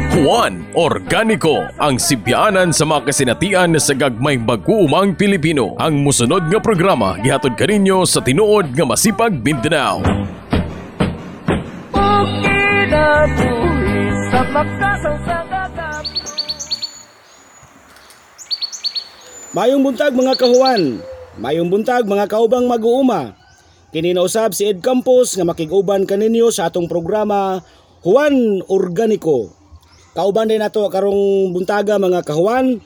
Juan Organiko ang sibyaanan sa mga kasinatian sa gagmay mag-uumang Pilipino. Ang musunod nga programa gihatod kaninyo sa tinuod nga masipag Mindanao. Mayong buntag mga kahuan, mayong buntag mga kaubang mag-uuma. Kini nausab si Ed Campos nga makiguban kaninyo sa atong programa Juan Organico. Kauban din nato karong buntaga mga kahuan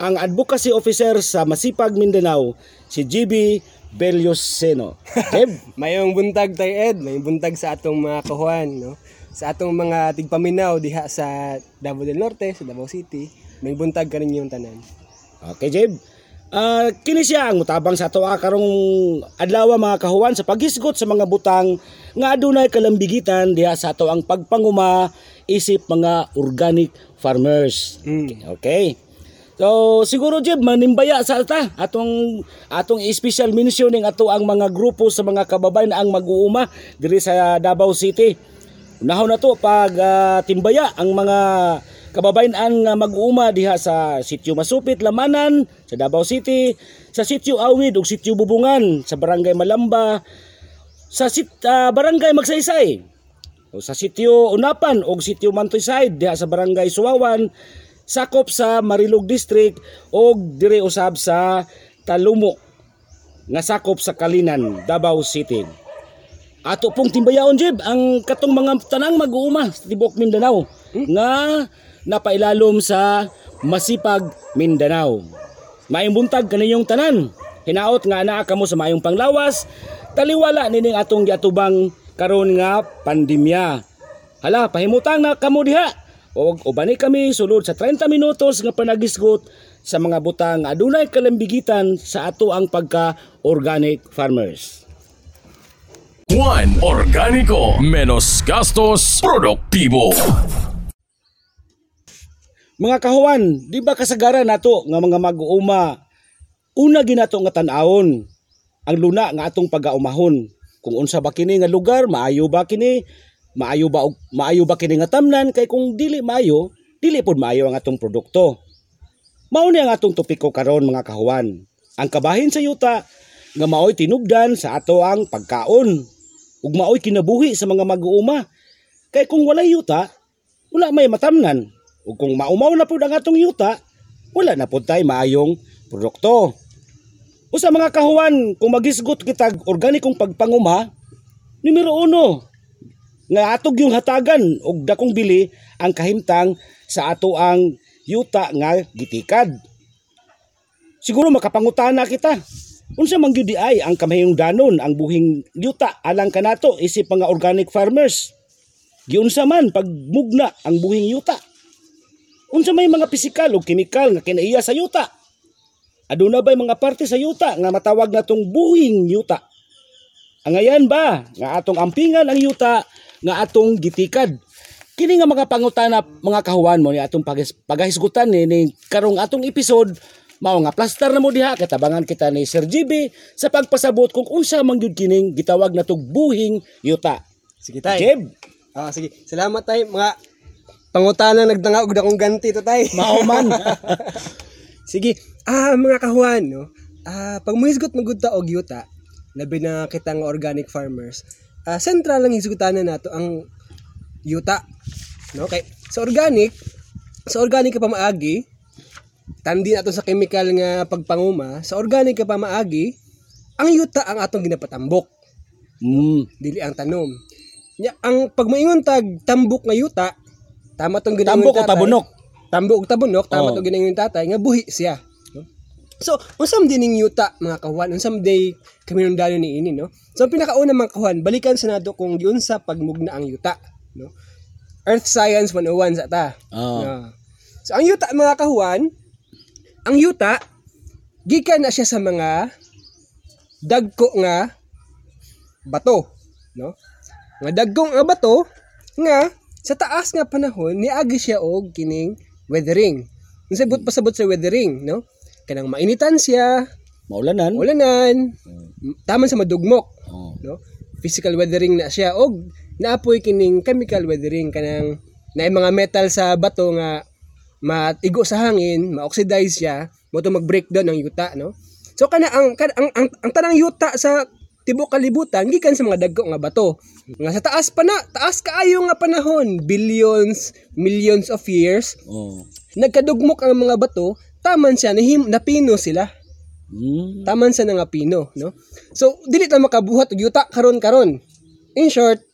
ang advocacy officer sa Masipag Mindanao si GB Belyoseno. Jeb, Mayong buntag tay Ed, may buntag sa atong mga kahuan, no? Sa atong mga tigpaminaw diha sa Davao del Norte, sa Davao City, may buntag kanin yung tanan. Okay, Jeb. Ah, kini siya ang mutabang sa ato ah, karong adlaw mga kahuan sa paghisgot sa mga butang nga adunay kalambigitan diha sa ato ang pagpanguma isip mga organic farmers. Mm. Okay. So siguro Jeb manimbaya sa ata atong atong special mention ning ato ang mga grupo sa mga kababayan ang mag-uuma diri sa Davao City. Unahon na to pag ah, timbaya ang mga kababayan ang nga mag-uuma diha sa Sitio Masupit, Lamanan, sa Davao City, sa Sitio Awid ug Sitio Bubungan, sa Barangay Malamba, sa sit, ah, Barangay Magsaysay, o sa Sitio Unapan ug Sitio Mantoyside diha sa Barangay Suwawan, sakop sa Marilog District ug dire usab sa Talumo nga sakop sa Kalinan, Davao City. Ato pong timbayaon Jeb ang katong mga tanang mag-uuma sa Tibok Mindanao nga napailalom sa Masipag Mindanao. Maayong buntag kaniyong tanan. Hinaot nga naa kamo sa maayong panglawas, taliwala nining atong giatubang karon nga pandemya. Hala, pahimutang na kamo diha. O ubani kami sulod sa 30 minutos nga panagisgot sa mga butang adunay kalambigitan sa ato ang pagka organic farmers. Juan Organico menos gastos produktibo. Mga kahuan, di ba kasagaran nato nga mga mag-uuma? Una ginato nga tan-awon. Ang luna nga atong pagaumahon. Kung unsa ba kini nga lugar maayo ba kini? Maayo ba maayo ba kini nga tamnan? Kay kung dili maayo dili pod maayo ang atong produkto. Mao ni ang atong topiko karon mga kahuan. Ang kabahin sa yuta nga maoy tinubdan sa ato ang pagkaon. Ug maoy kinabuhi sa mga mag-uuma. Kay kung walay yuta wala may matamnan ug kung maumaw na pud ang atong yuta wala na pud tay maayong produkto Usa mga kahuan, kung magisgot kita organikong pagpanguma, numero uno, nga atog yung hatagan og dakong bili ang kahimtang sa ato ang yuta nga gitikad. Siguro makapangutana kita. Unsa man gyud ay ang kamahayong danon ang buhing yuta alang kanato isip mga organic farmers. Giunsa man pag mugna ang buhing yuta. Unsa may mga pisikal o kimikal nga kinaiya sa yuta? Aduna ba'y mga parte sa yuta nga matawag natong buhing yuta? Angayan ba nga atong ampingan ang yuta nga atong gitikad? Kini nga mga pangutana mga kahuan mo ni atong pagis, pagahisgutan ni, ni karong atong episode mao nga plaster na mo diha katabangan kita ni Sir GB sa pagpasabot kung unsa man gyud kining gitawag natong buhing yuta. Sige tay. Jeb, Ah, sige. Salamat tay mga pangutana nagdanga og dakong ganti to tay. mao man. Sige. Ah, mga kahuan, no. Ah, pag muhisgot magud ta og yuta, labi na kita nga organic farmers. Ah, sentral lang hisgutanan nato ang yuta. No, kay sa organic, sa organic ka pa maagi, tandi nato sa chemical nga pagpanguma, sa organic ka pa maagi, ang yuta ang atong ginapatambok. mm, dili ang tanom. Nya ang pag maingon tag tambok nga yuta, tama tong ginaingon tambok o tatay. tabunok. Tambok o tabunok, tama Oo. tong ginaingon tatay nga buhi siya. No? So, unsam din ning yuta mga kawan, unsam day kami nung dalo ni ini, no? So, pinakauna mga kawan, balikan sa nato kung yun sa pagmugna ang yuta, no? Earth Science 101 sa ta. Oo. No. So, ang yuta mga kahuan, ang yuta, gikan na siya sa mga dagko nga bato, no? Nga dagkong nga bato nga sa taas nga panahon niagi siya og kining weathering. Unsa but pasabot sa weathering, no? Kanang mainitan siya, Maulanan. ulanan, taman sa madugmok, Oh. no? Physical weathering na siya og naapoy kining chemical weathering kanang na mga metal sa bato nga maigo sa hangin, ma-oxidize siya, mo to mag-breakdown ng yuta, no? So kana ang kana, ang, ang, ang tanang yuta sa tibok kalibutan gikan sa mga dagko nga bato. Nga sa taas pa na, taas kaayo nga panahon, billions, millions of years, Oh. nagkadugmok ang mga bato, taman siya nahim, napino sila. Mm. Taman sa nga pino, no? So dili ta makabuhat og yuta karon karon. In short,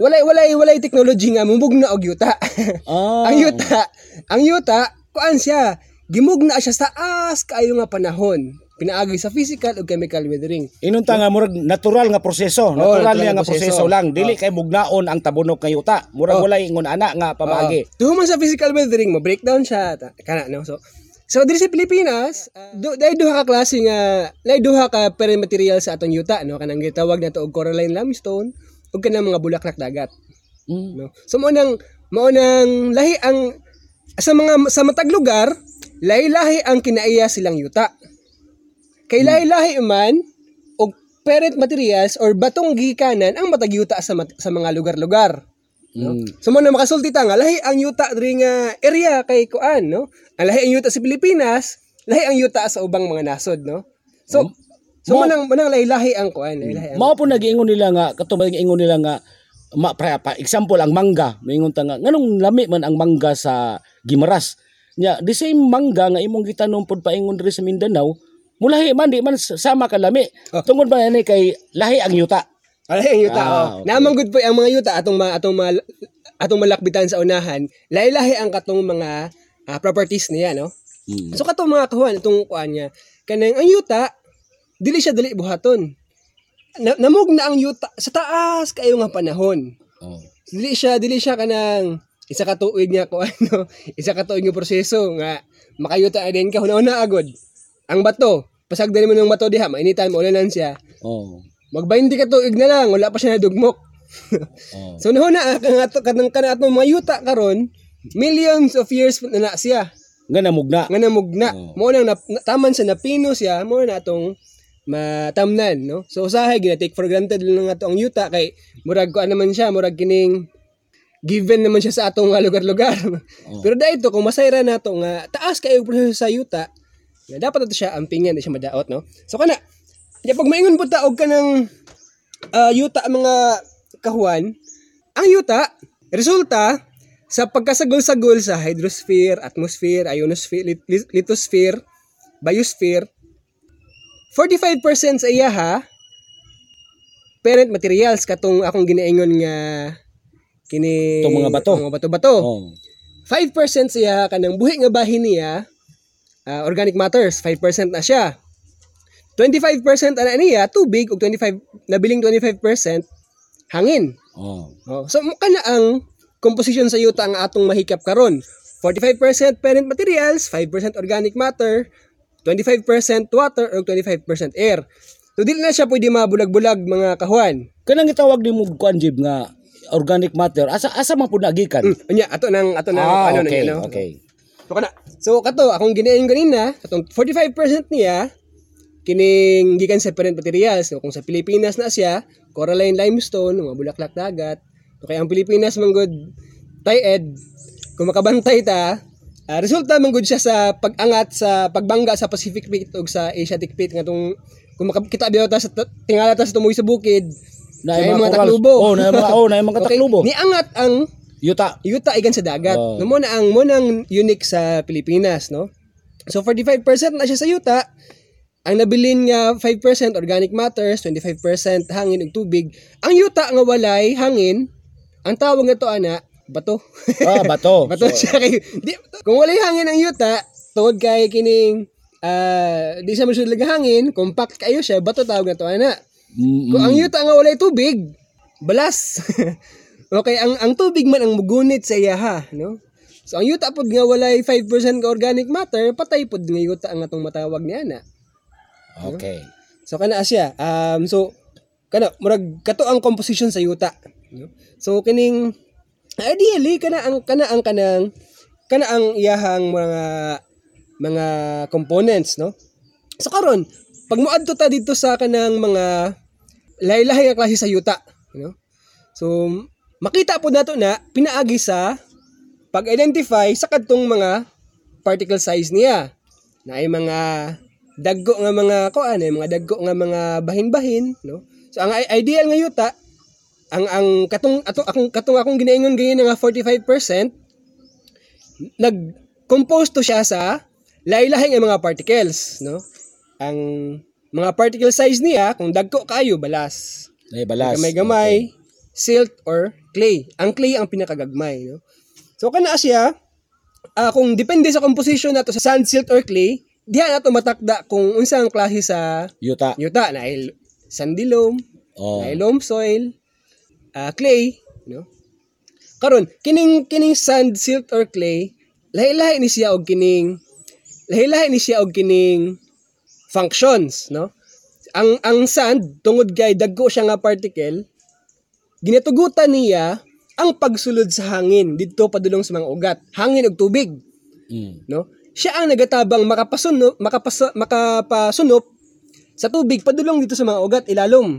walay walay walay technology nga mumugna og yuta. Ah. ang yuta, ang yuta, kuan siya, gimugna siya sa as kaayo nga panahon. Pinaagi sa physical ug chemical weathering. Inunta nga murag natural nga proseso, natural natural niya nga proseso, proseso. lang, dili kay mugnaon ang tabunok nga yuta. Murag Oh. walay ingon ana nga pamaagi. Oo. Tuhuman sa physical weathering mo, breakdown siya. Ta- Kana, no? So, so diri sa Pilipinas, uh, do, dahil duha ka klase nga, dahil duha ka parent material sa atong yuta, no? Kanang gitawag na to og coralline limestone, ug kanang mga bulaklak dagat. Mm. No? So, mo nang, mo nang lahi ang, sa mga, sa matag lugar, lahi-lahi ang kinaiya silang yuta. Kay lahi-lahi man, og parent materials or batong gikanan ang matag yuta sa, mat- sa mga lugar-lugar. No? Mm. So mo na makasulti ta nga lahi ang yuta diri nga area kay kuan no. Ang lahi ang yuta sa Pilipinas, lahi ang yuta sa ubang mga nasod no. So so Mo- nang manang lahi-lahi ang kuan, lahi-lahi Mao po nag-ingon nila nga katong ingon nila nga ma, pra, pa, example ang mangga, maingon ta nga nganong lami man ang mangga sa Gimaras. Nya, the same mangga nga imong gitanom pod paingon diri sa Mindanao, mulahi man di man sama ka lami. Oh. Tungod ba ani kay lahi ang yuta. lahi ang yuta. Ah, oh. okay. Namang good po ang mga yuta atong ma, atong ma, atong malakbitan sa unahan, lahi-lahi ang katong mga ah, properties niya no. Mm. So katong mga kahuan itong kuan niya, kanang ang yuta dili siya dili buhaton. Na, namog na ang yuta sa taas kayo nga panahon. Oh. dili siya dili siya kanang isa ka tuig nga ko ano isa ka tuig nga proseso nga makayuta din ka hunahuna agod ang bato pasagdan mo ng bato diha mainitan mo ulanan siya Oh. mag 20 ka tuig na lang wala pa siya nadugmok Oh. so nahuna kang ato kanang kana atong mga yuta karon millions of years na na siya Nga namugna. nga namugna Oh. mo nang na, taman sa napino siya mo na atong matamnan no so usahay gina take for granted lang ato ang yuta kay murag ko naman siya murag kining given naman siya sa atong lugar-lugar pero dahil ito kung masayra na to nga taas kayo proseso sa yuta nga dapat ito siya ampingan di siya madaot no so kana ya pag maingon po taog ka ng ah, yuta ang mga kahuan ang yuta resulta sa pagkasagol-sagol sa hydrosphere, atmosphere, ionosphere, lit- lit- lithosphere, biosphere, 45% sa iya ha, parent materials katong akong ginaingon nga kini Itong mga bato. ang mga bato-bato. Oh. 5% siya kanang buhi nga bahin niya ah, organic matters 5% na siya 25% ana niya tubig ug 25 nabiling 25% hangin Oh. oh so mo kana ang composition sa yuta ang atong mahikap karon 45% parent materials 5% organic matter 25% water ug 25% air so dili na siya pwede mabulag-bulag mga kahuan Kanang gitawag ni mo kuan jib nga organic matter. Asa asa man nagikan? mm, unya ato nang ato nang Ah, ano okay, na yun, no? okay. So kana. So kato akong ginayon ganina, katong 45% niya kining gikan sa parent materials. So, kung sa Pilipinas na siya, coralline limestone, mga bulaklak dagat. So, kaya ang Pilipinas man good ed kung makabantay ta, ah, resulta man good siya sa pag-angat sa pagbangga sa Pacific Plate ug sa Asiatic Plate nga tong kung makakita biyo ta sa tingala ta sa tumoy sa bukid, Na mga mga taklubo. Oh, na mga oh, na mga Okay, taklubo. niangat ang Yuta. yuta igan sa dagat. Oh. No mo na ang mo nang unique sa Pilipinas, no? So 45% na siya sa yuta. Ang nabilin nga 5% organic matters, 25% hangin ug tubig. Ang yuta nga walay hangin, ang tawag nito ana bato. Ah, bato. bato siya kay di, kung walay hangin ang yuta, tungod kay kining ah di siya masyud hangin, compact kayo siya, bato tawag nito ana. Mm, Kung ang yuta nga walay tubig, balas. okay, ang ang tubig man ang mugunit sa iya ha, no? So ang yuta pod nga walay 5% ka organic matter, patay pod nga yuta ang atong matawag ni ana. Okay. So kana siya. Um so kana murag kato ang composition sa yuta. no? So kining ideally kana ang kana ang kanang kana ang iyahang mga mga components no. So karon pag moadto ta dito sa kanang mga lahi-lahi nga klase sa yuta, no? So makita po nato na pinaagi sa pag-identify sa kadtong mga particle size niya. Na ay mga daggo nga mga kuan ay mga daggo nga mga bahin-bahin no? So ang ideal nga yuta ang ang katong atong akong katong akong ginaingon ganyan nga 45% nag compose to siya sa lahi-lahi nga mga particles no? Ang mga particle size niya kung dagko kayo balas. Ay balas. gamay-gamay, silt or clay. Ang clay ang pinakagagmay, no? So kana siya ah, kung depende sa composition nato sa sand, silt or clay, diha nato matakda kung unsa ang klase sa Yuta. yuta na sandy loam, Oh. na loam soil, ah, clay, no? Karon, kining kining sand, silt or clay, lahi-lahi ni siya og kining lahi-lahi ni siya og kining functions, no? Ang ang sand tungod kay dagko siya nga particle, ginatugutan niya ang pagsulod sa hangin didto padulong sa mga ugat, hangin ug tubig, Mm. no? Siya ang nagatabang makapasunop, makapasa, makapasunop sa tubig padulong dito sa mga ugat ilalom,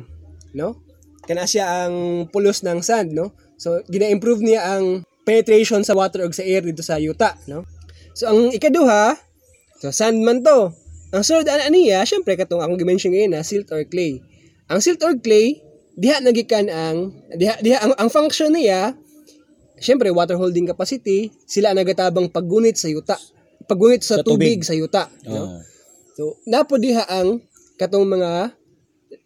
no? Kana siya ang pulos ng sand, no? So gina-improve niya ang penetration sa water ug sa air dito sa yuta, no? So ang ikaduha, so sand man to. Ang sunod ana niya, syempre katong akong gi-mention ngayon na silt or clay. Ang silt or clay, diha nagikan ang diha, diha ang, ang function niya syempre water holding capacity, sila ang nagatabang paggunit sa yuta. Paggunit sa, Sa tubig. tubig. sa yuta, no? Oh. So, napo diha ang katong mga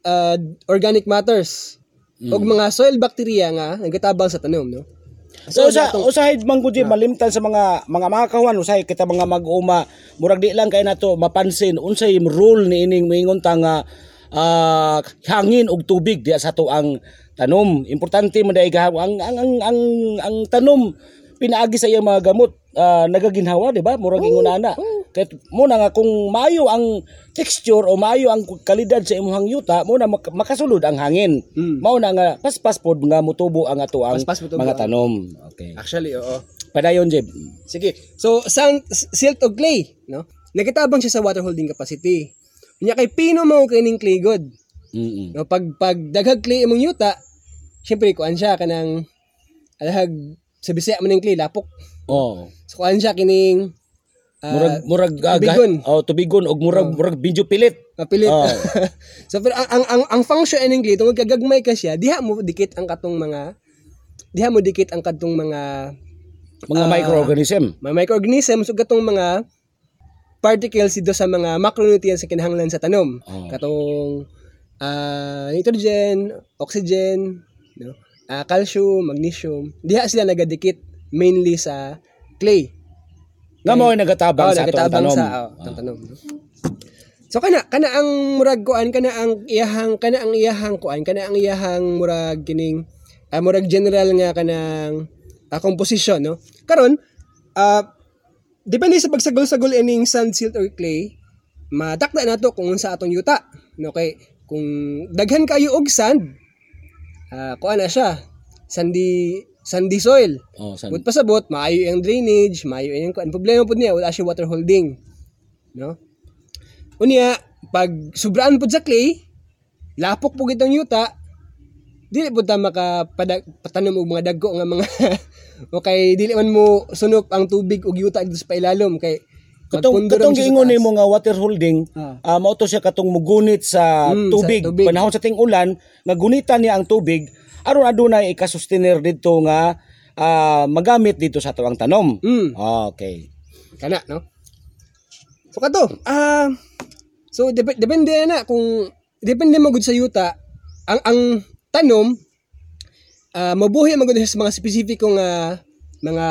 uh, organic matters o mga soil bacteria nga nagatabang sa tanom, no? So sa datong- usahay man gud malimtan sa mga mga mga kawan usahay kita mga mag-uma murag di lang kay nato mapansin unsay rule ni ining moingon ta nga ah, hangin ug tubig diya sa to ang tanom. Importante man dai ang ang ang ang, ang tanom pinaagi sa iyang mga gamot ah, nagaginhawa di ba murag ingon ana kay mo na nga kung maayo ang texture o maayo ang kalidad sa imong yuta mo na mak- makasulod ang hangin Mm. mao na nga paspas pod nga mutubo ang ato ang Paspas mga tanom okay Actually, oo. padayon Jeb Sige. So, sand, silt o clay, no? Nagatabang siya sa water holding capacity. Nya kay pino mo kining clay god. mm No, pag pag daghag clay imong yuta, syempre kuan siya kanang alahag sa bisaya man ning clay lapok. oh So kuan siya kining ah, murag murag ah, tubigon. oh tubigon og murag murag medyo pilit mapilit. Oh. so pero ang ang ang, ang function ining clay tungod kagagmay ka siya, diha mo dikit ang katong mga diha mo dikit ang katong mga mga Ah. microorganism mga microorganisms ug katong mga particles dito sa mga macronutrients sa kinahanglan sa tanom. Oh. Katong ah, nitrogen, oxygen, no? Ah, calcium, magnesium. Diha sila nagadikit mainly sa clay. nga mao ay nagatabang Oh, sa nagatabang tanom sa oh, ang tanom. no? So kana kana ang murag kuan kana ang iyahang kana ang iyahang kuan kana ang iyahang murag kining ah, murag general nga kanang ah, composition no. Karon ah depende sa pagsagol-sagol ining sand silt or clay matakda nato kung unsa atong yuta no kay kung daghan kayo og sand ah kuan na siya sandy sandy soil oh san But pasabot, maayo yung drainage, maayo yung kuan. Problema po niya, wala siya water holding. No? Unya, pag sobraan po sa clay, lapok po itong yuta, dili po ta makapadag patanom og mga dagko nga mga o kay dili man mo sunop ang tubig og yuta dito sa pailalom kay katong katong giingon nimo nga water holding Ah. ah mao to siya katong mugunit sa Mm, sa tubig tubig. panahon sa ting ulan nga gunitan niya ang tubig aron adunay ikasustener dito nga ah, magamit dito sa ato ang tanom Mm. Okay kana no so kato ah so dep- depende na kung depende magud sa yuta ang ang tanom ah mabuhi siya sa mga spesipiko nga mga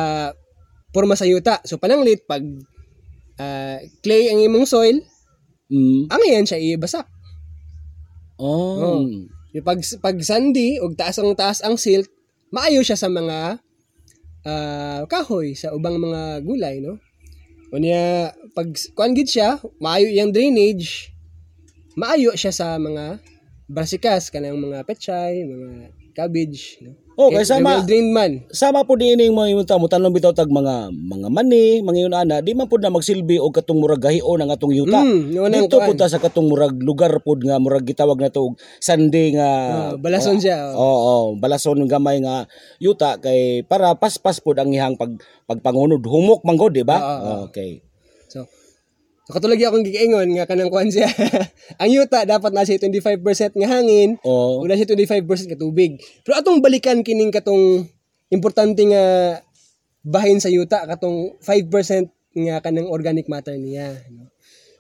porma sa yuta so pananglit pag ah, clay ang imong soil mm. ang iyan siya ibasak oh, Oh. Yung pag pag sandy og taas ang taas ang silt maayo siya sa mga ah, kahoy sa ubang mga gulay no Unya pag kuan gid siya maayo iyang drainage maayo siya sa mga brasicas kanang mga pechay mga cabbage. No? Oh, kay sama- well drained man. sama po di ining mga yuta mo tanong bitaw tag mga mga mani, mga yun ana, di man pud na magsilbi og katong murag gahion ang atong yuta. Mm, Dito pud ta sa katong murag lugar pud nga murag gitawag na to og Sunday nga Oh, balason siya. Oo, oh, balason ng gamay nga yuta kay para paspas pud ang ihang pag pagpangunod humok manggod, di ba? Oo, oo. Okay. So, katulad yung akong gigaingon nga kanang kuan siya. ang yuta dapat na siya 25% nga hangin, Oh. wala siya 25% ka tubig. Pero atong balikan kining katong importante nga bahin sa yuta katong 5% nga kanang organic matter niya.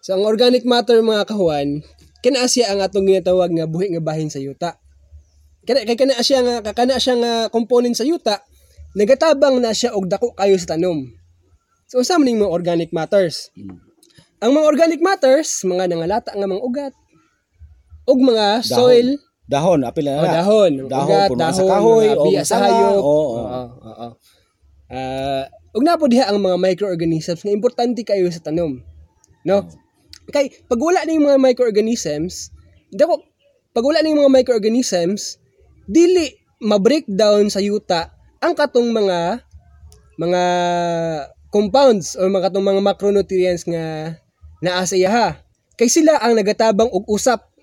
So ang organic matter mga kahuan, kana siya ang atong ginatawag nga buhi nga bahin sa yuta. Kana kay kana siya nga kana siya nga component sa yuta, nagatabang na siya og dako kayo sa tanom. So unsa man mga organic matters? Ang mga organic matters, mga nangalata nga mga ugat, ug mga Dahon. soil, Dahon, apil na. o dahon, Dahon, ugat, puno sa dahon, kahoy, o sa hayop. oo, oo. Oo, oo. Ah, ug na po diha ang mga microorganisms nga importante kayo sa tanom. No? Kay pag wala na yung mga microorganisms, dako pag wala na yung mga microorganisms, dili ma-breakdown sa yuta ang katong mga mga compounds or mga katong mga macronutrients nga naa sa iyaha. Kay sila ang nagatabang og usap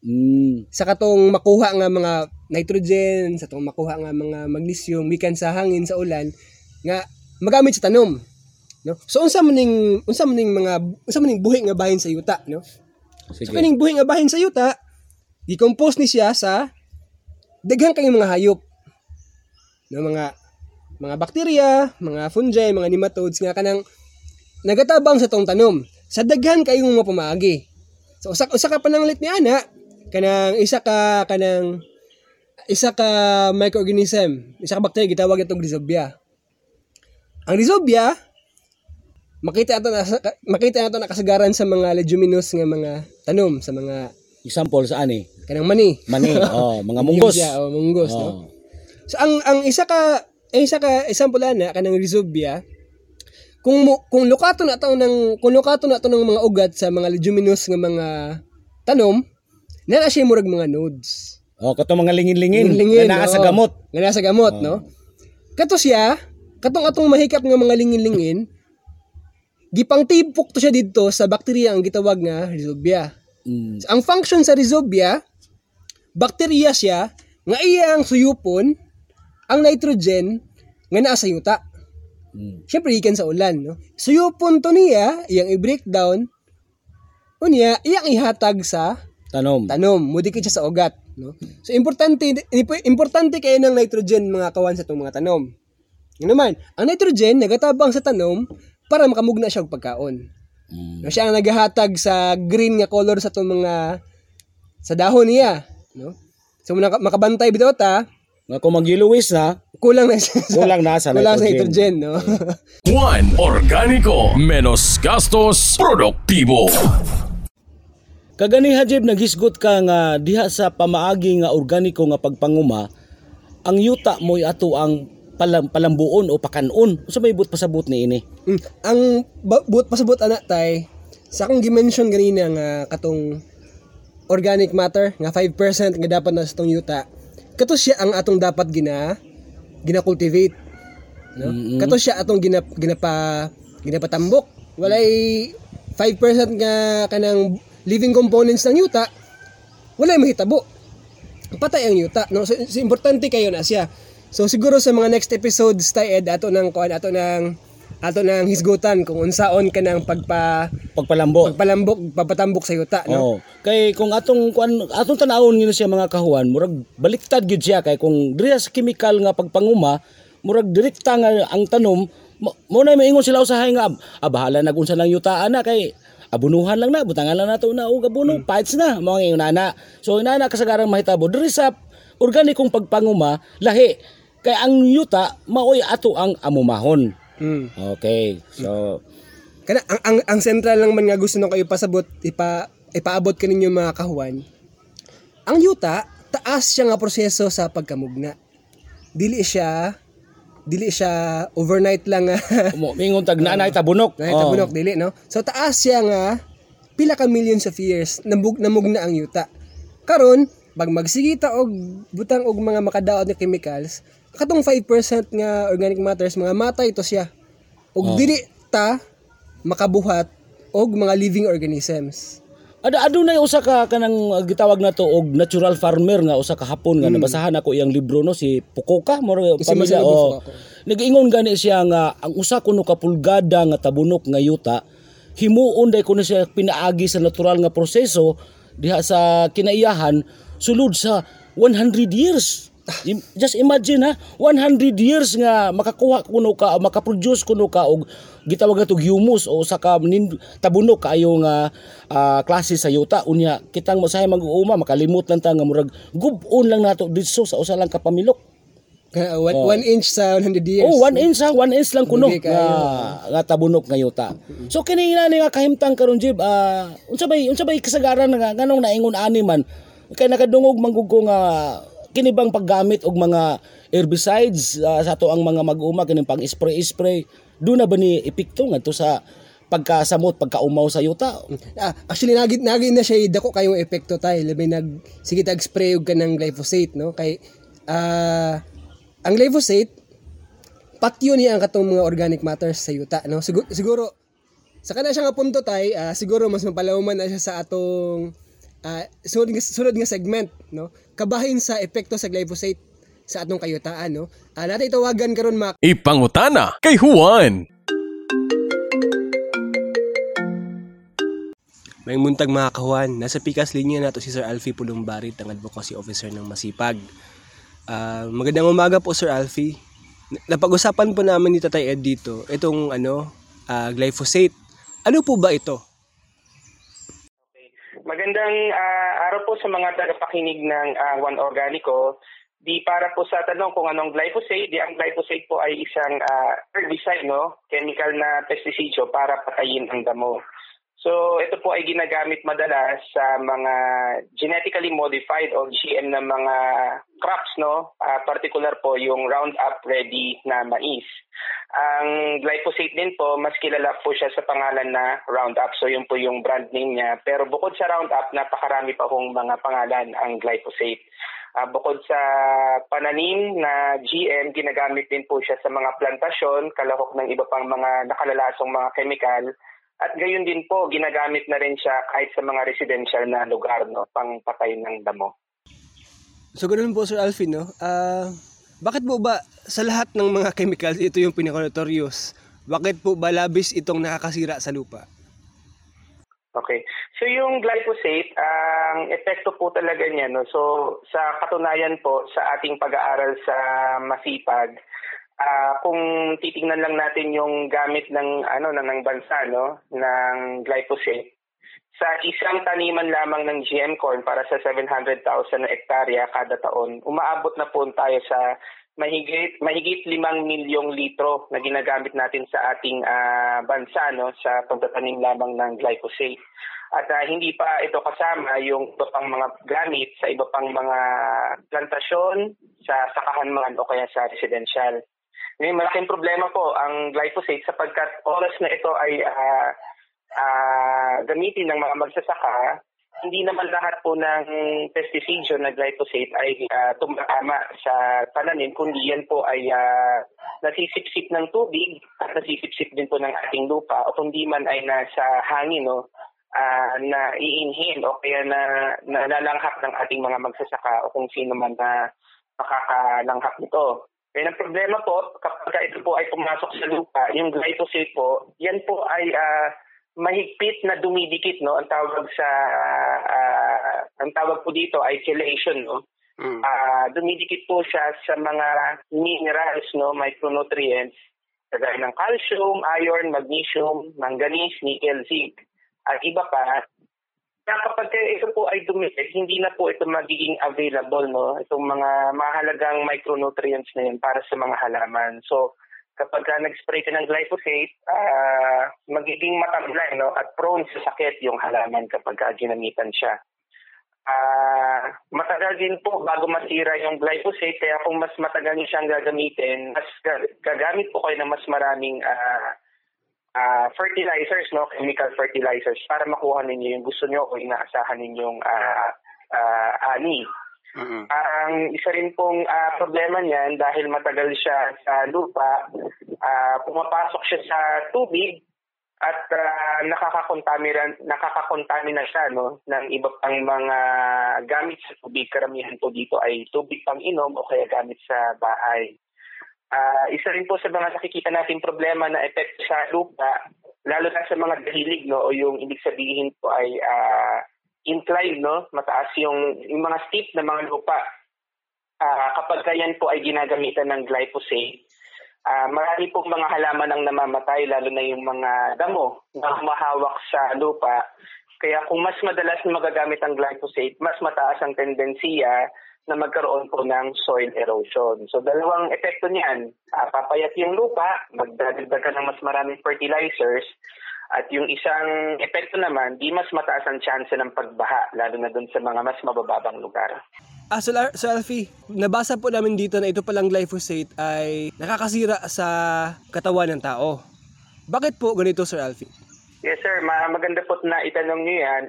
Mm. sa katong makuha nga mga nitrogen, sa katong makuha nga mga magnesium mikan sa hangin sa ulan nga magamit sa tanom. No? So unsa man ning unsa man ning mga unsa man ning buhi nga bahin sa yuta, no? Sige. So kaning buhi nga bahin sa yuta, decompose ni siya sa daghang kayong mga hayop. No, mga mga bakterya, mga fungi, mga nematodes nga kanang nagatabang sa tong tanom. Sa daghan kayong mga pamaagi. So usa usa ka pananglit ni ana kanang isa ka kanang isa ka microorganism, isa ka bacteria gitawag itong rhizobia. Ang rhizobia makita nato na makita nato na kasagaran sa mga leguminous nga mga tanom sa mga Example sa ani? kanang mani. Mani, oh, mga munggos. Siya, oh, munggos, no? Oh. So ang ang isa ka ang isa ka example na kanang rhizobia kung mo, kung lokato na to ng kung lokato na to ng mga ugat sa mga leguminous nga mga tanom na siya murag mga nodes. Oh, kato mga lingin-lingin. Lingin-lingin, na naa sa gamot. Nga nasa gamot, no? Kato siya, katong atong mahikap nga mga lingin-lingin, gipang tipok to siya dito sa bakterya ang gitawag nga rhizobia. Mm. Ang function sa rhizobia, bakterya siya nga iyang suyupon ang nitrogen nga naa sa yuta. Mm. Siyempre, ikan sa ulan, no? Suyupon to niya, iyang i-breakdown, unya, iyang ihatag sa Tanom. tanom, mudikit siya sa ugat, no? So, importante, importante kayo ng nitrogen, mga kawan, sa itong mga tanom. Ano naman, ang nitrogen, nagatabang sa tanom para makamugna siya og pagkaon. Mm. No, siya ang naghahatag sa green nga color sa itong mga sa dahon niya, no? So, makabantay bitaw ta, Nga kung mag-yellowish na, kulang na siya sa, kulang na sa kulang sa nitrogen. nitrogen, no? Juan Organico. Menos gastos, produktibo. Kagani hajib naghisgot ka nga diha sa pamaagi nga organiko nga pagpanguma, ang yuta mo ato ang palam, palambuon o pakanon. Unsa may but pasabot ni ini? Mm, ang buot pasabot anak tay sa akong gimension ganina nga katong organic matter nga 5% nga dapat na sa tong yuta kato siya ang atong dapat gina gina-cultivate no? Kato siya atong gina ginapa ginapatambok. Walay 5% nga kanang living components ng yuta walay mahitabo. Patay ang yuta no? So, so importante kayo na siya. So siguro sa mga next episodes tay ed ato nang kuan ato nang ato nang hisgutan kung unsaon ka ng pagpa Pagpalambo. pagpalambok papatambok sa yuta no? Oh, kay kung atong kuan atong tanawon ngino siya mga kahuan, murag baliktad gyud siya. Kay kung diri sa chemical nga pagpanguma, murag direkta nga ang tanom mo na maingon sila usahay nga ah, bahala na kung sa lang yutaan na kay abunuhan lang na butangan lang nato na og abuno fights na. Mo ang inana so inana kasagaran mahitabo. Diri sa organikong pagpanguma lahi. Kay ang yuta maoy ato ang amumahon mm. okay so kana ang, ang ang central lang man nga gusto nako ipasabot ipa ipaabot kaninyo mga kahuan ang yuta taas siya nga proseso sa pagkamugna dili siya dili siya overnight lang nga mingon tag na itabunok Nahitabunok dili no. So taas siya nga pila ka millions of years namug namugna ang yuta. Karon pag magsigita og butang og mga makadaot nga chemicals, katong 5% nga organic matters mga matay to siya. Og dili ta makabuhat og mga living organisms. Ada ado na usa ka kanang uh, gitawag na to og natural farmer nga usa ka hapon nga nabasahan ako iyang libro no si Pukoka mo Si pamilya Marcelo oh. Nag-ingon gani siya nga ang usa kuno ka pulgada nga tabunok nga yuta himuon day kuno siya pinaagi sa natural nga proseso diha sa kinaiyahan sulod sa 100 years. Just imagine ha, 100 years nga makakuha kuno ka o makaproduce kuno ka og gitawag na to humus o usa ka tabunok kaayo nga ah, klase sa yuta unya kitang masahay mag-uuma makalimot lang ta nga murag gubon lang nato dito sa usa lang ka pamilok. Kaya one, one inch sa 100 years. Oh, one inch ha, one inch lang kuno nga, nga tabunok nga yuta. So kini nga nga kahimtang karon jib, ah unsa bay unsa bay kasagaran nga nganong naingon ani man kay nakadungog manggug ko nga kini bang paggamit og mga herbicides ah, sa ato ang mga mag-uma kining pang spray spray do na ba ni epekto ngadto sa pagkasamot pagkaumaw sa yuta? Ah, actually nagit nagit na siya dako kayong epekto tay labi nag sige tag spray og kanang glyphosate no? Kay ah ang glyphosate patyo niya ang katong mga organic matters sa yuta no? Siguro, siguro sa kana siya nga punto tay ah, siguro mas mapalawman na siya sa atong ah, sunod nga sunod nga segment no kabahin sa epekto sa glyphosate sa atong kayutaan no ah, natin itawagan karon mak Ipangutana kay Juan. May muntag mga kahuan, nasa pikas linya nato si Sir Alfie Pulumbarit, ang advocacy officer ng Masipag. Ah, magandang umaga po Sir Alfie. Na- Napag-usapan po namin ni Tatay Ed dito, itong ano, ah, glyphosate. Ano po ba ito? Magandang ah, araw po sa mga tagapakinig ng ah, One Organico. Di para po sa tanong kung anong glyphosate, di ang glyphosate po ay isang ah, herbicide, no? chemical na pesticide para patayin ang damo. So ito po ay ginagamit madalas sa mga genetically modified o GM na mga crops, no? Ah, particular po yung Roundup Ready na mais. Ang glyphosate din po, mas kilala po siya sa pangalan na Roundup. So yun po yung brand name niya. Pero bukod sa Roundup, napakarami pa hong mga pangalan ang glyphosate. Ah, bukod sa pananim na GM, ginagamit din po siya sa mga plantasyon, kalahok ng iba pang mga nakalalasong mga chemical. At gayon din po, ginagamit na rin siya kahit sa mga residential na lugar, no, pang patay ng damo. So ganoon po Sir Alfie, no? Ah, bakit po ba sa lahat ng mga chemicals ito yung pinaka-notorious? Bakit po ba labis itong nakakasira sa lupa? Okay. So yung glyphosate, ang epekto po talaga niya, no? So sa katunayan po sa ating pag-aaral sa Masipag, ah, kung titingnan lang natin yung gamit ng ano ng, ng bansa no ng glyphosate sa isang taniman lamang ng GM corn para sa 700,000 na ektarya kada taon, umaabot na po tayo sa mahigit mahigit 5 milyong litro na ginagamit natin sa ating ah, bansa no sa pagtatanim lamang ng glyphosate. At ah, hindi pa ito kasama yung iba pang mga gamit sa iba pang mga plantasyon, sa sakahan man o kaya sa residential. Ngayon, malaking problema po ang glyphosate sapagkat oras na ito ay ah, ah, gamitin ng mga magsasaka, hindi naman lahat po ng pesticide na glyphosate ay uh, tumatama sa pananim, kundi yan po ay ah, nasisipsip ng tubig at nasisipsip din po ng ating lupa o kundi man ay nasa hangin no, ah, na iinhin o kaya na nalalanghap ng ating mga magsasaka o kung sino man na makakalanghap nito. Kaya ang problema po, kapag ito po ay pumasok sa lupa, yung glyphosate po, yan po ay ah, mahigpit na dumidikit, no? Ang tawag sa, ah, ang tawag po dito ay chelation, no? Ah, dumidikit po siya sa mga minerals, no? Micronutrients, kagaya ng calcium, iron, magnesium, manganese, nickel, zinc, at iba pa, na kapag ito po ay dumikit, hindi na po ito magiging available, no? Itong mga mahalagang micronutrients na yun para sa mga halaman. So, kapag ka nag-spray ka ng glyphosate, ah, magiging matamlay, no? At prone sa sakit yung halaman kapag ka ginamitan siya. Ah, matagal din po bago masira yung glyphosate, kaya kung mas matagal niyo siyang gagamitin, mas ga- gagamit po kayo ng mas maraming ah, ah, fertilizers, no, chemical fertilizers para makuha ninyo yung gusto nyo o inaasahan ninyong ah, ah, ani. Ang isa rin pong ah, problema niyan dahil matagal siya sa lupa, ah, pumapasok siya sa tubig at uh, nakakakontamina nakakakontamina siya no ng iba pang mga gamit sa tubig karamihan po dito ay tubig pang inom o kaya gamit sa bahay. Ah, isa rin po sa mga nakikita natin problema na epekto sa lupa lalo na sa mga dahilig no o yung ibig sabihin po ay ah, incline no mataas yung, yung mga steep na mga lupa Ah, kapag yan po ay ginagamitan ng glyphosate Ah, marami pong mga halaman ang namamatay, lalo na yung mga damo na humahawak sa lupa. Kaya kung mas madalas magagamit ang glyphosate, mas mataas ang tendensiya na magkaroon po ng soil erosion. So dalawang epekto niyan, Ah, papayat yung lupa, magdadagdag ka ng mas maraming fertilizers, at yung isang epekto naman, di mas mataas ang chance ng pagbaha, lalo na dun sa mga mas mabababang lugar. Ah, so, so Alfie, nabasa po namin dito na ito palang glyphosate ay nakakasira sa katawan ng tao. Bakit po ganito, Sir Alfie? Yes sir, Ma- maganda po na itanong niyo yan.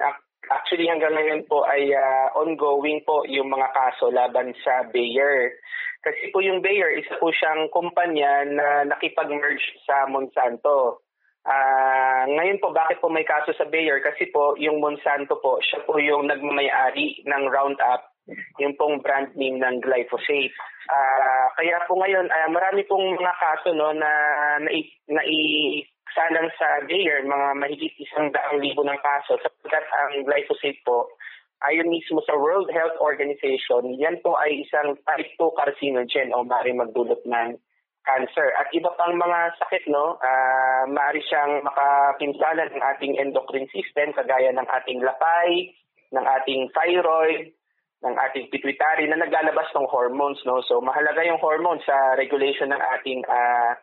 Ac- Actually hanggang ngayon po ay ah, ongoing po yung mga kaso laban sa Bayer. Kasi po yung Bayer, isa po siyang kumpanya na nakipag-merge sa Monsanto. Ah, ngayon po, bakit po may kaso sa Bayer? Kasi po yung Monsanto po, siya po yung nagmamayari ng Roundup, yung pong brand name ng glyphosate. Ah, kaya po ngayon, ah, marami pong mga kaso no, na nai, naisalang sa Bayer, mga mahigit isang daang libo ng kaso sapagkat ang glyphosate po, ayon mismo sa World Health Organization, yan po ay isang type 2 carcinogen o maaari magdulot ng cancer. At iba pang mga sakit, no, ah maaari siyang makapinsala ng ating endocrine system, kagaya ng ating lapay, ng ating thyroid, ng ating pituitary na naglalabas ng hormones. No? So mahalaga yung hormones sa regulation ng ating ah,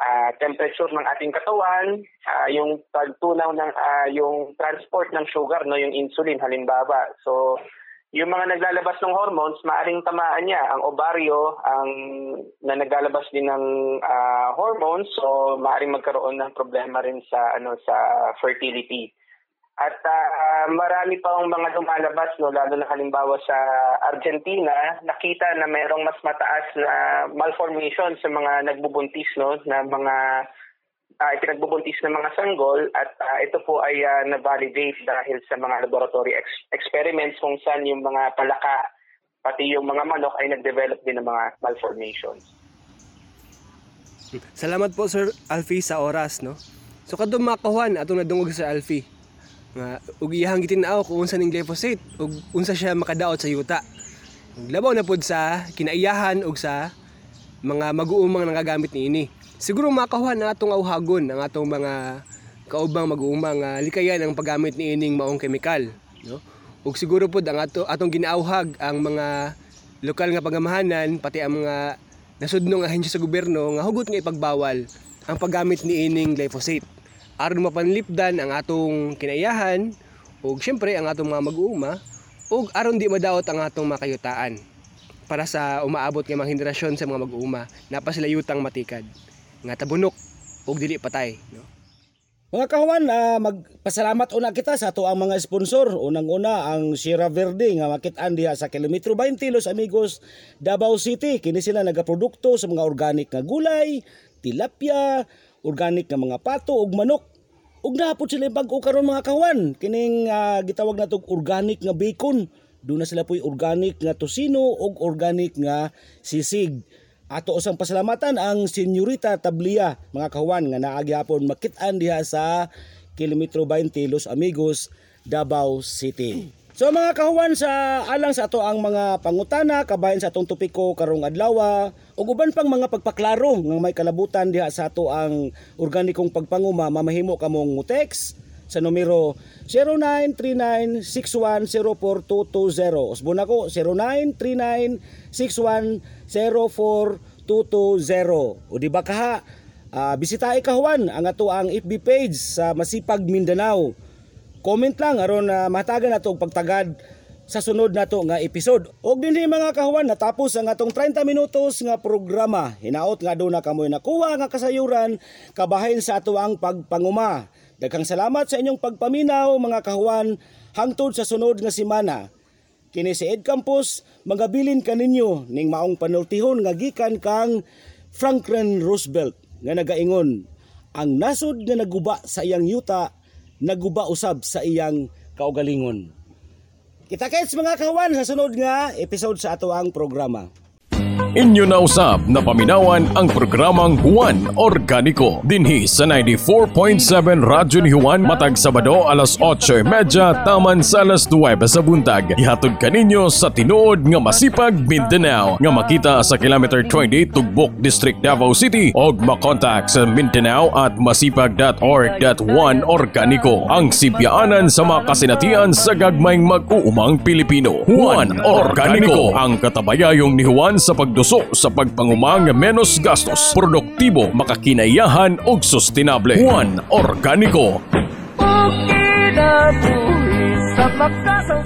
ah, temperature ng ating katawan, ah, yung pagtunaw ng ah, yung transport ng sugar, no, yung insulin halimbawa. So yung mga naglalabas ng hormones, maaring tamaan niya ang ovaryo, ang na naglalabas din ng ah, hormones, so maaring magkaroon ng problema rin sa ano sa fertility. At ah, marami pa ang mga lumalabas, no, lalo na halimbawa sa Argentina, nakita na mayroong mas mataas na malformation sa mga nagbubuntis, no, na mga uh, pinagbubuntis ng mga sanggol at ah, ito po ay ah, na-validate dahil sa mga laboratory ex- experiments kung saan yung mga palaka pati yung mga manok ay nag-develop din ng mga malformations. Salamat po Sir Alfie sa oras no. So kadto makahuan atong nadungog sa Alfie. Nga ug iyang gitinaw kung unsa ning glyphosate ug unsa siya makadaot sa yuta. Labaw na pod sa kinaiyahan ug sa mga mag-uumang nagagamit niini. Siguro makahuan ang atong awhagon ang atong mga kaubang mag-uumang nga likayan ang paggamit niining maong kemikal, no? Ug siguro pod ang ato atong ginaawhag ang mga lokal nga pagamahanan pati ang mga nasudnong ahensya sa gobyerno nga hugot nga ipagbawal ang paggamit ni ining glyphosate aron mapanlipdan ang atong kinaiyahan ug syempre ang atong mga mag-uuma ug aron di madaot ang atong makayutaan para sa umaabot nga mga henerasyon sa mga mag-uuma napa sila yutang matikad nga tabunok ug dili patay no Mga kahuan, ah, magpasalamat una kita sa ato ang mga sponsor. Unang-una ang Sierra Verde nga makitaan diha sa kilometro 20 Los Amigos, Davao City. Kini sila nagaprodukto sa mga organic nga gulay, tilapia, organic nga mga pato ug manok. Ug napod sila bag-o karon mga kahuan. Kining ah, gitawag natog organic nga bacon. Doon na sila po'y organic nga tosino ug organic nga sisig. Ato usang pasalamatan ang Senyorita Tablia, mga kahuan nga naagi hapon makitaan diha sa kilometro 20 Los Amigos, Davao City. So mga kahuan sa alang sa ato ang mga pangutana kabahin sa atong topiko karong adlaw ug uban pang mga pagpaklaro nga may kalabutan diha sa ato ang organikong pagpanguma mamahimo kamong text sa numero 0939-6104-220. Usbo na ko, 0939-6104-220. O di ba kaha, ah, bisita ikahuan ang ato ang FB page sa Masipag Mindanao. Comment lang aron na matagan nato og pagtagad sa sunod nato nga episode. Og dinhi mga kahuan natapos ang atong 30 minutos nga programa. Hinaot nga do na kamoy nakuha nga kasayuran kabahin sa ato ang pagpanguma. Daghang salamat sa inyong pagpaminaw mga kahuan hangtod sa sunod nga semana. Kini si Ed Campos, magabilin kaninyo ning maong panultihon nga gikan kang Franklin Roosevelt nga nagaingon ang nasod nga naguba sa iyang yuta naguba usab sa iyang kaugalingon. Kita kits mga kawan sa sunod nga episode sa ato ang programa. Inyo na usab na paminawan ang programang Juan Organiko dinhi sa 94.7 Radyo ni Juan matag Sabado alas 8:30 taman sa alas 9 sa buntag. Ihatod kaninyo sa tinuod nga masipag Mindanao nga makita sa kilometer 20 Tugbok District Davao City og makontak sa Mindanao at masipag.org.1 Organiko ang sibyaanan sa mga kasinatian sa gagmayng mag-uumang Pilipino. Juan Organiko ang katabayayong ni Juan sa pagduso sa pagpangumang menos gastos, produktibo, makakinayahan ug sustainable. Juan Organiko Kinabuhi sa makasang